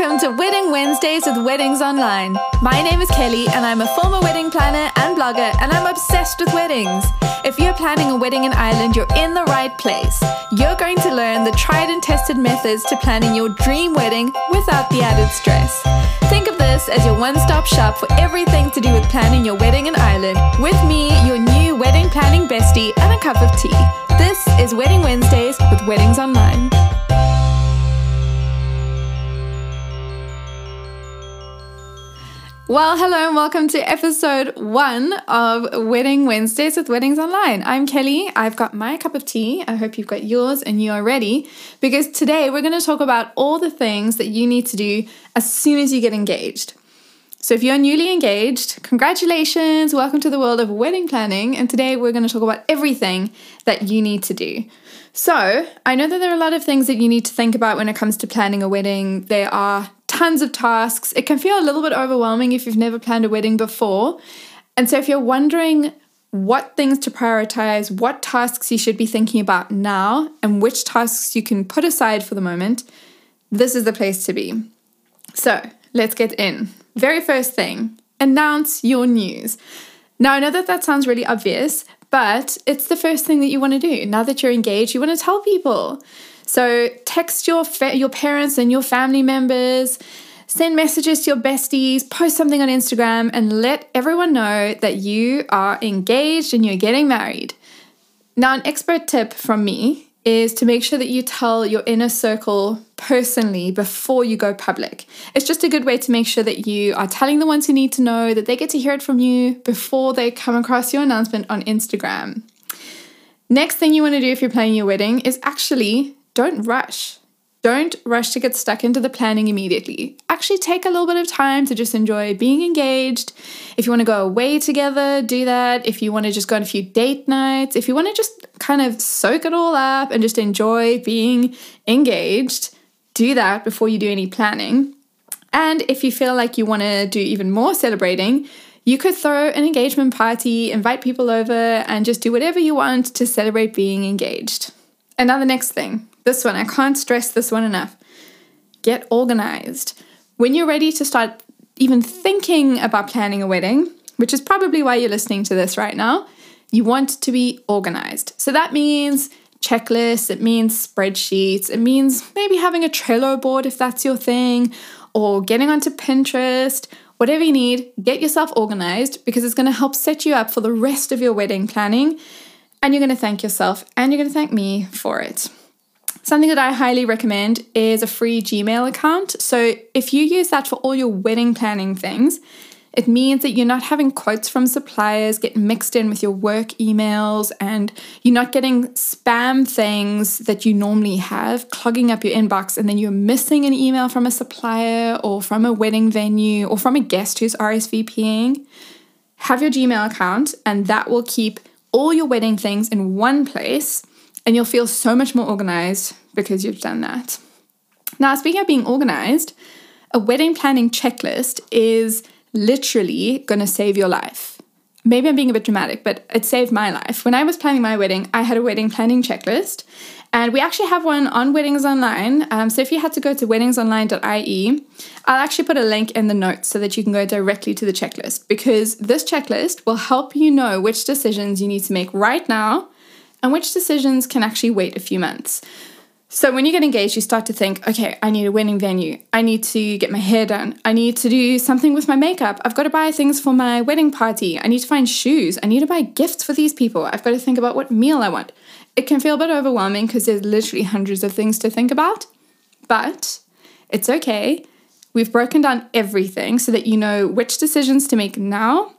Welcome to Wedding Wednesdays with Weddings Online. My name is Kelly, and I'm a former wedding planner and blogger, and I'm obsessed with weddings. If you're planning a wedding in Ireland, you're in the right place. You're going to learn the tried and tested methods to planning your dream wedding without the added stress. Think of this as your one stop shop for everything to do with planning your wedding in Ireland. With me, your new wedding planning bestie, and a cup of tea. This is Wedding Wednesdays with Weddings Online. Well, hello and welcome to episode one of Wedding Wednesdays with Weddings Online. I'm Kelly. I've got my cup of tea. I hope you've got yours and you are ready because today we're going to talk about all the things that you need to do as soon as you get engaged. So, if you're newly engaged, congratulations, welcome to the world of wedding planning. And today we're going to talk about everything that you need to do. So, I know that there are a lot of things that you need to think about when it comes to planning a wedding. There are tons of tasks. It can feel a little bit overwhelming if you've never planned a wedding before. And so, if you're wondering what things to prioritize, what tasks you should be thinking about now, and which tasks you can put aside for the moment, this is the place to be. So, let's get in. Very first thing announce your news. Now, I know that that sounds really obvious, but it's the first thing that you want to do. Now that you're engaged, you want to tell people. So text your fa- your parents and your family members, send messages to your besties, post something on Instagram and let everyone know that you are engaged and you're getting married. Now, an expert tip from me is to make sure that you tell your inner circle personally before you go public. It's just a good way to make sure that you are telling the ones who need to know, that they get to hear it from you before they come across your announcement on Instagram. Next thing you want to do if you're planning your wedding is actually don't rush. Don't rush to get stuck into the planning immediately. Actually, take a little bit of time to just enjoy being engaged. If you want to go away together, do that. If you want to just go on a few date nights, if you want to just kind of soak it all up and just enjoy being engaged, do that before you do any planning. And if you feel like you want to do even more celebrating, you could throw an engagement party, invite people over, and just do whatever you want to celebrate being engaged. The next thing this one, I can't stress this one enough. Get organized. When you're ready to start even thinking about planning a wedding, which is probably why you're listening to this right now, you want to be organized. So that means checklists, it means spreadsheets, it means maybe having a Trello board if that's your thing, or getting onto Pinterest, whatever you need, get yourself organized because it's going to help set you up for the rest of your wedding planning. And you're going to thank yourself and you're going to thank me for it. Something that I highly recommend is a free Gmail account. So if you use that for all your wedding planning things, it means that you're not having quotes from suppliers get mixed in with your work emails and you're not getting spam things that you normally have clogging up your inbox and then you're missing an email from a supplier or from a wedding venue or from a guest who's RSVPing. Have your Gmail account and that will keep all your wedding things in one place and you'll feel so much more organized because you've done that. Now, speaking of being organized, a wedding planning checklist is literally going to save your life. Maybe I'm being a bit dramatic, but it saved my life. When I was planning my wedding, I had a wedding planning checklist, and we actually have one on Weddings Online. Um, so if you had to go to weddingsonline.ie, I'll actually put a link in the notes so that you can go directly to the checklist because this checklist will help you know which decisions you need to make right now and which decisions can actually wait a few months. So when you get engaged, you start to think, okay, I need a wedding venue. I need to get my hair done. I need to do something with my makeup. I've got to buy things for my wedding party. I need to find shoes. I need to buy gifts for these people. I've got to think about what meal I want. It can feel a bit overwhelming because there's literally hundreds of things to think about, but it's okay. We've broken down everything so that you know which decisions to make now,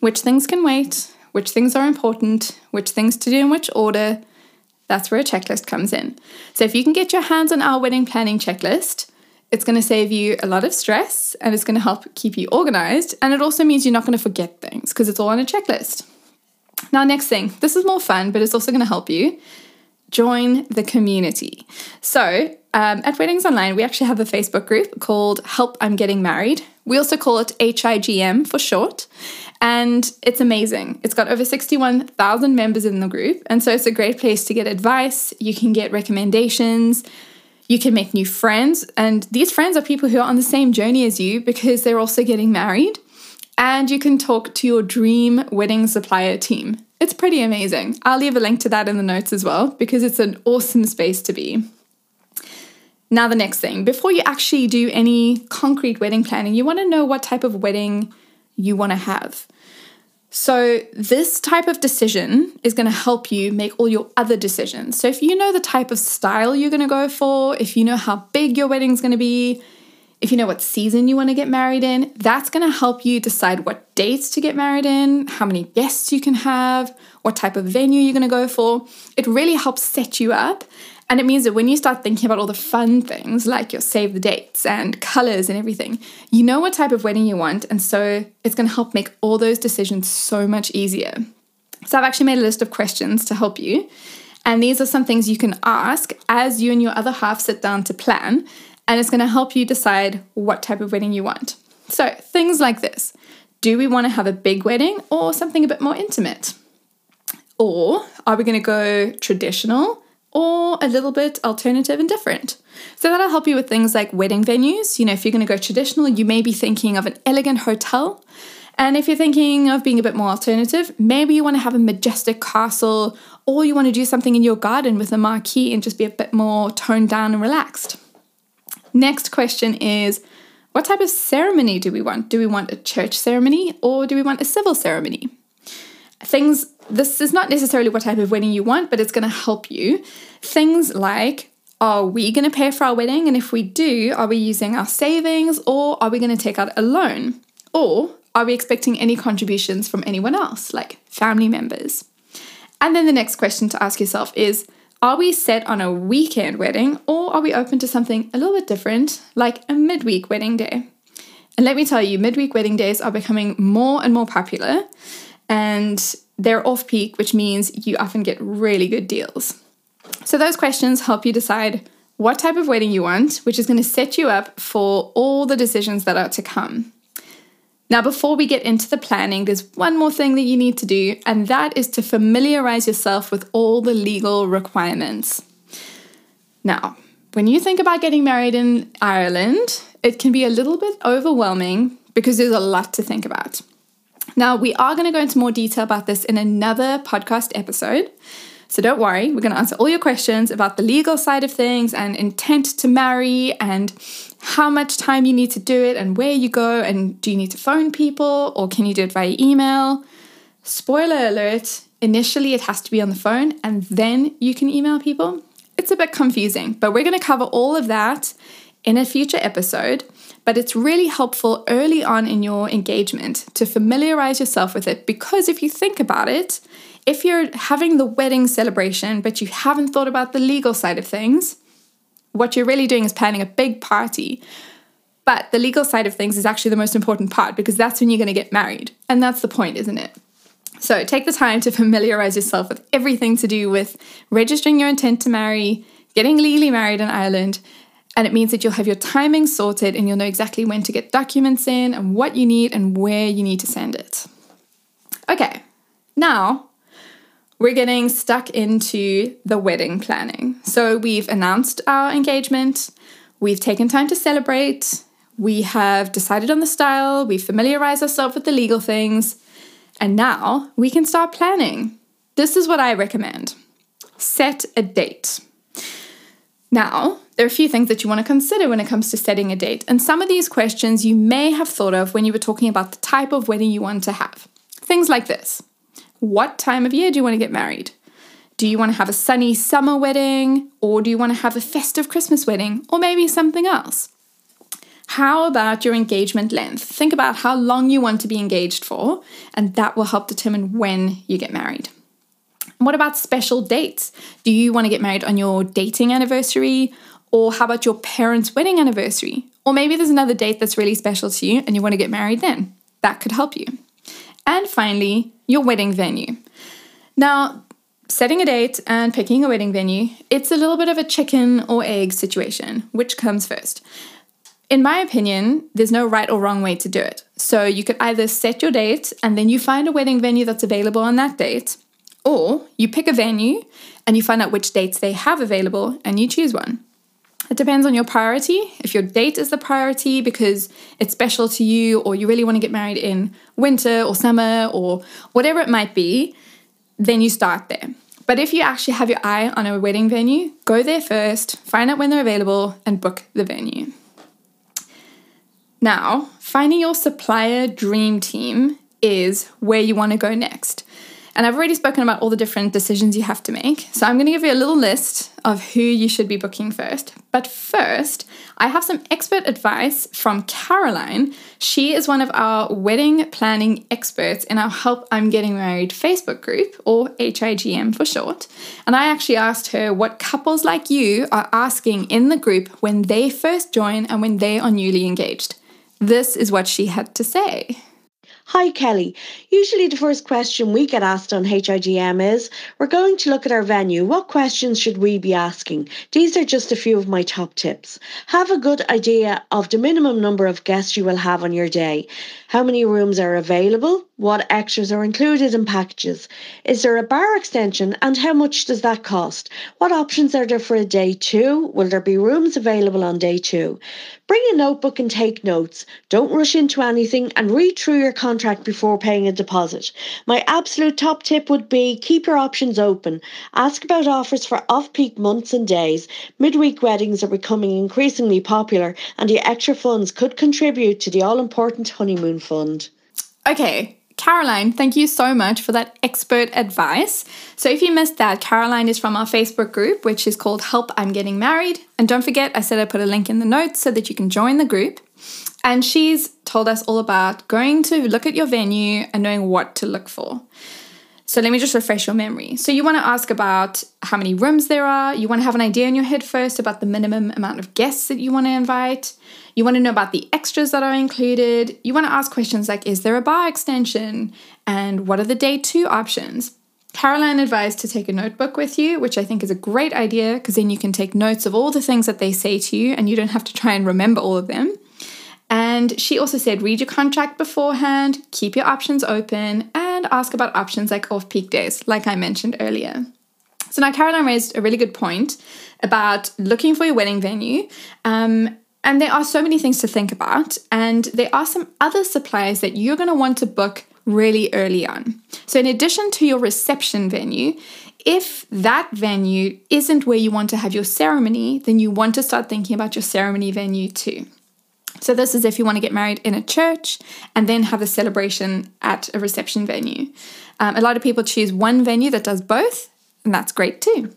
which things can wait, which things are important, which things to do in which order that's where a checklist comes in. So if you can get your hands on our wedding planning checklist, it's going to save you a lot of stress and it's going to help keep you organized. And it also means you're not going to forget things because it's all on a checklist. Now, next thing, this is more fun, but it's also going to help you join the community. So, um, at Weddings Online, we actually have a Facebook group called Help I'm Getting Married. We also call it HIGM for short. And it's amazing. It's got over 61,000 members in the group. And so it's a great place to get advice. You can get recommendations. You can make new friends, and these friends are people who are on the same journey as you because they're also getting married. And you can talk to your dream wedding supplier team. It's pretty amazing. I'll leave a link to that in the notes as well because it's an awesome space to be. Now, the next thing, before you actually do any concrete wedding planning, you want to know what type of wedding you want to have. So, this type of decision is going to help you make all your other decisions. So, if you know the type of style you're going to go for, if you know how big your wedding's going to be, if you know what season you want to get married in, that's going to help you decide what dates to get married in, how many guests you can have, what type of venue you're going to go for. It really helps set you up. And it means that when you start thinking about all the fun things like your save the dates and colors and everything, you know what type of wedding you want. And so it's going to help make all those decisions so much easier. So I've actually made a list of questions to help you. And these are some things you can ask as you and your other half sit down to plan and it's going to help you decide what type of wedding you want. So, things like this Do we want to have a big wedding or something a bit more intimate? Or are we going to go traditional or a little bit alternative and different? So, that'll help you with things like wedding venues. You know, if you're going to go traditional, you may be thinking of an elegant hotel. And if you're thinking of being a bit more alternative, maybe you want to have a majestic castle or you want to do something in your garden with a marquee and just be a bit more toned down and relaxed. Next question is what type of ceremony do we want? Do we want a church ceremony or do we want a civil ceremony? Things, this is not necessarily what type of wedding you want, but it's going to help you. Things like, are we going to pay for our wedding? And if we do, are we using our savings or are we going to take out a loan? Or are we expecting any contributions from anyone else, like family members? And then the next question to ask yourself is are we set on a weekend wedding or are we open to something a little bit different, like a midweek wedding day? And let me tell you, midweek wedding days are becoming more and more popular and they're off peak, which means you often get really good deals. So, those questions help you decide what type of wedding you want, which is going to set you up for all the decisions that are to come. Now, before we get into the planning, there's one more thing that you need to do, and that is to familiarize yourself with all the legal requirements. Now, when you think about getting married in Ireland, it can be a little bit overwhelming because there's a lot to think about. Now, we are going to go into more detail about this in another podcast episode. So don't worry, we're going to answer all your questions about the legal side of things and intent to marry and how much time you need to do it and where you go and do you need to phone people or can you do it via email? Spoiler alert, initially it has to be on the phone and then you can email people. It's a bit confusing, but we're going to cover all of that in a future episode. But it's really helpful early on in your engagement to familiarize yourself with it because if you think about it, if you're having the wedding celebration, but you haven't thought about the legal side of things, what you're really doing is planning a big party. But the legal side of things is actually the most important part because that's when you're going to get married. And that's the point, isn't it? So take the time to familiarize yourself with everything to do with registering your intent to marry, getting legally married in Ireland, and it means that you'll have your timing sorted and you'll know exactly when to get documents in and what you need and where you need to send it. Okay, now we're getting stuck into the wedding planning. So we've announced our engagement, we've taken time to celebrate, we have decided on the style, we've familiarized ourselves with the legal things, and now we can start planning. This is what I recommend set a date. Now, there are a few things that you want to consider when it comes to setting a date, and some of these questions you may have thought of when you were talking about the type of wedding you want to have. Things like this what time of year do you want to get married? Do you want to have a sunny summer wedding? Or do you want to have a festive Christmas wedding? Or maybe something else? How about your engagement length? Think about how long you want to be engaged for, and that will help determine when you get married. what about special dates? Do you want to get married on your dating anniversary? Or how about your parents' wedding anniversary? Or maybe there's another date that's really special to you and you want to get married then. That could help you. And finally, your wedding venue. Now, setting a date and picking a wedding venue, it's a little bit of a chicken or egg situation. Which comes first? In my opinion, there's no right or wrong way to do it. So you could either set your date and then you find a wedding venue that's available on that date, or you pick a venue and you find out which dates they have available and you choose one. It depends on your priority. If your date is the priority because it's special to you, or you really want to get married in winter or summer or whatever it might be, then you start there. But if you actually have your eye on a wedding venue, go there first, find out when they're available, and book the venue. Now, finding your supplier dream team is where you want to go next. And I've already spoken about all the different decisions you have to make. So I'm going to give you a little list of who you should be booking first. But first, I have some expert advice from Caroline. She is one of our wedding planning experts in our Help I'm Getting Married Facebook group, or HIGM for short. And I actually asked her what couples like you are asking in the group when they first join and when they are newly engaged. This is what she had to say. Hi, Kelly. Usually, the first question we get asked on HIGM is We're going to look at our venue. What questions should we be asking? These are just a few of my top tips. Have a good idea of the minimum number of guests you will have on your day. How many rooms are available? What extras are included in packages? Is there a bar extension and how much does that cost? What options are there for a day two? Will there be rooms available on day two? Bring a notebook and take notes. Don't rush into anything and read through your contract before paying a deposit. My absolute top tip would be keep your options open. Ask about offers for off peak months and days. Midweek weddings are becoming increasingly popular and the extra funds could contribute to the all important honeymoon fund. Okay, Caroline, thank you so much for that expert advice. So, if you missed that, Caroline is from our Facebook group, which is called Help I'm Getting Married. And don't forget, I said I put a link in the notes so that you can join the group. And she's told us all about going to look at your venue and knowing what to look for. So let me just refresh your memory. So you want to ask about how many rooms there are. You want to have an idea in your head first about the minimum amount of guests that you want to invite. You want to know about the extras that are included. You want to ask questions like Is there a bar extension? And what are the day two options? Caroline advised to take a notebook with you, which I think is a great idea because then you can take notes of all the things that they say to you and you don't have to try and remember all of them. And she also said read your contract beforehand, keep your options open, ask about options like off peak days, like I mentioned earlier. So now Caroline raised a really good point about looking for your wedding venue. Um, and there are so many things to think about, and there are some other suppliers that you're going to want to book really early on. So, in addition to your reception venue, if that venue isn't where you want to have your ceremony, then you want to start thinking about your ceremony venue too. So, this is if you want to get married in a church and then have a celebration at a reception venue. Um, a lot of people choose one venue that does both, and that's great too.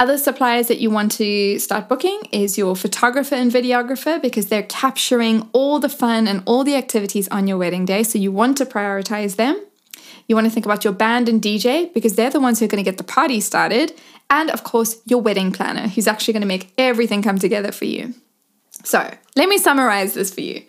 Other suppliers that you want to start booking is your photographer and videographer because they're capturing all the fun and all the activities on your wedding day. So you want to prioritize them. You want to think about your band and DJ because they're the ones who are going to get the party started. And of course, your wedding planner who's actually going to make everything come together for you. So, let me summarize this for you.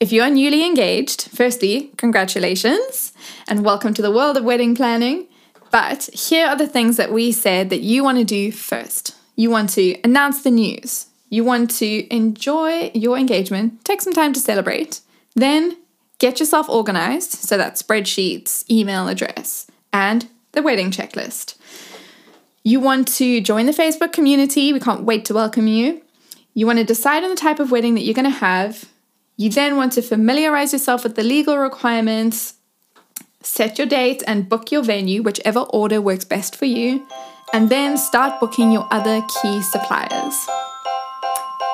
If you are newly engaged, firstly, congratulations and welcome to the world of wedding planning. But here are the things that we said that you want to do first. You want to announce the news. You want to enjoy your engagement, take some time to celebrate. Then get yourself organized. So that's spreadsheets, email address, and the wedding checklist. You want to join the Facebook community. We can't wait to welcome you. You want to decide on the type of wedding that you're going to have. You then want to familiarize yourself with the legal requirements, set your date and book your venue, whichever order works best for you, and then start booking your other key suppliers.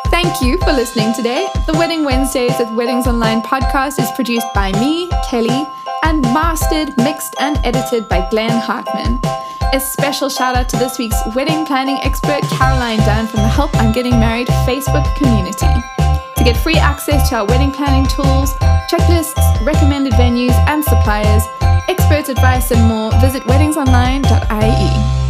Thank you for listening today. The Wedding Wednesdays at Weddings Online podcast is produced by me, Kelly, and mastered, mixed, and edited by Glenn Hartman. A special shout out to this week's wedding planning expert, Caroline Dunne from the Help I'm Getting Married Facebook community. To get free access to our wedding planning tools, checklists, recommended venues and suppliers, expert advice, and more, visit weddingsonline.ie.